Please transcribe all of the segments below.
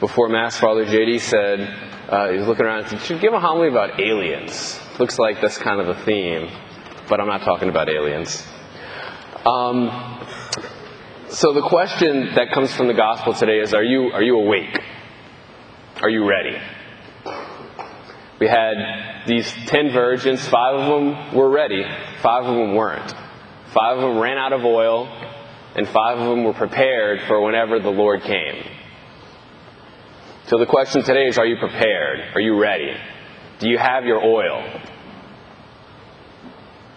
before Mass, Father JD said, uh, he was looking around and said, should give a homily about aliens. Looks like that's kind of a theme, but I'm not talking about aliens. Um, so the question that comes from the gospel today is, are you, are you awake? Are you ready? We had these ten virgins, five of them were ready, five of them weren't. Five of them ran out of oil, and five of them were prepared for whenever the Lord came. So the question today is Are you prepared? Are you ready? Do you have your oil?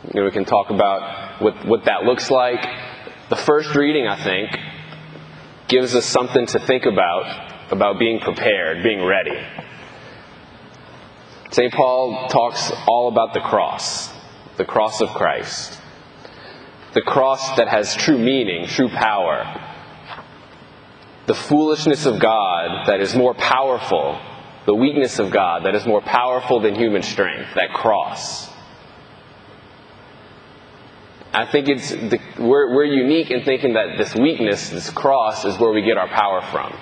You know, we can talk about what, what that looks like. The first reading, I think, gives us something to think about, about being prepared, being ready. St. Paul talks all about the cross, the cross of Christ. The cross that has true meaning, true power. The foolishness of God that is more powerful, the weakness of God that is more powerful than human strength, that cross. I think it's the, we're, we're unique in thinking that this weakness, this cross, is where we get our power from.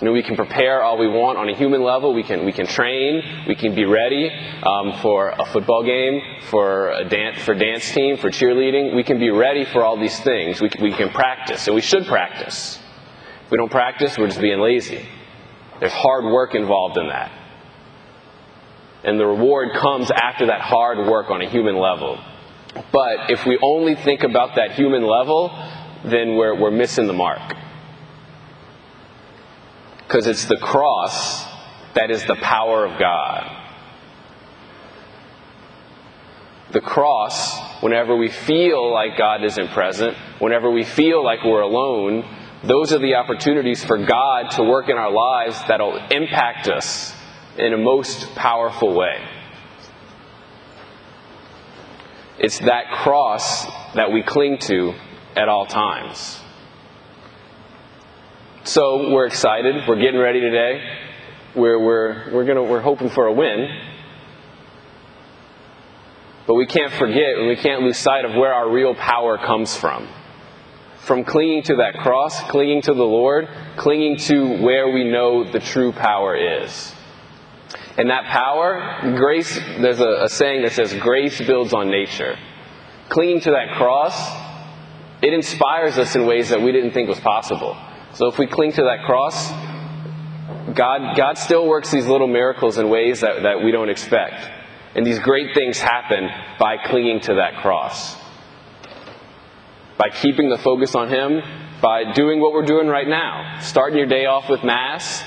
You know, we can prepare all we want on a human level. We can we can train. We can be ready um, for a football game, for a dance for dance team, for cheerleading. We can be ready for all these things. We we can practice, and we should practice. If we don't practice, we're just being lazy. There's hard work involved in that, and the reward comes after that hard work on a human level. But if we only think about that human level, then we're we're missing the mark because it's the cross that is the power of God. The cross, whenever we feel like God isn't present, whenever we feel like we're alone, those are the opportunities for God to work in our lives that'll impact us in a most powerful way. It's that cross that we cling to at all times. So we're excited. We're getting ready today. We're, we're, we're, gonna, we're hoping for a win. But we can't forget and we can't lose sight of where our real power comes from. From clinging to that cross, clinging to the Lord, clinging to where we know the true power is. And that power, grace, there's a, a saying that says, grace builds on nature. Clinging to that cross, it inspires us in ways that we didn't think was possible. So if we cling to that cross, God, God still works these little miracles in ways that, that we don't expect. And these great things happen by clinging to that cross. By keeping the focus on Him, by doing what we're doing right now. Starting your day off with Mass,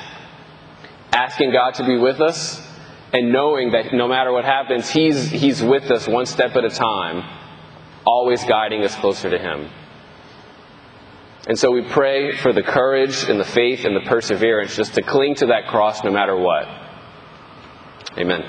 asking God to be with us, and knowing that no matter what happens, He's, he's with us one step at a time, always guiding us closer to Him. And so we pray for the courage and the faith and the perseverance just to cling to that cross no matter what. Amen.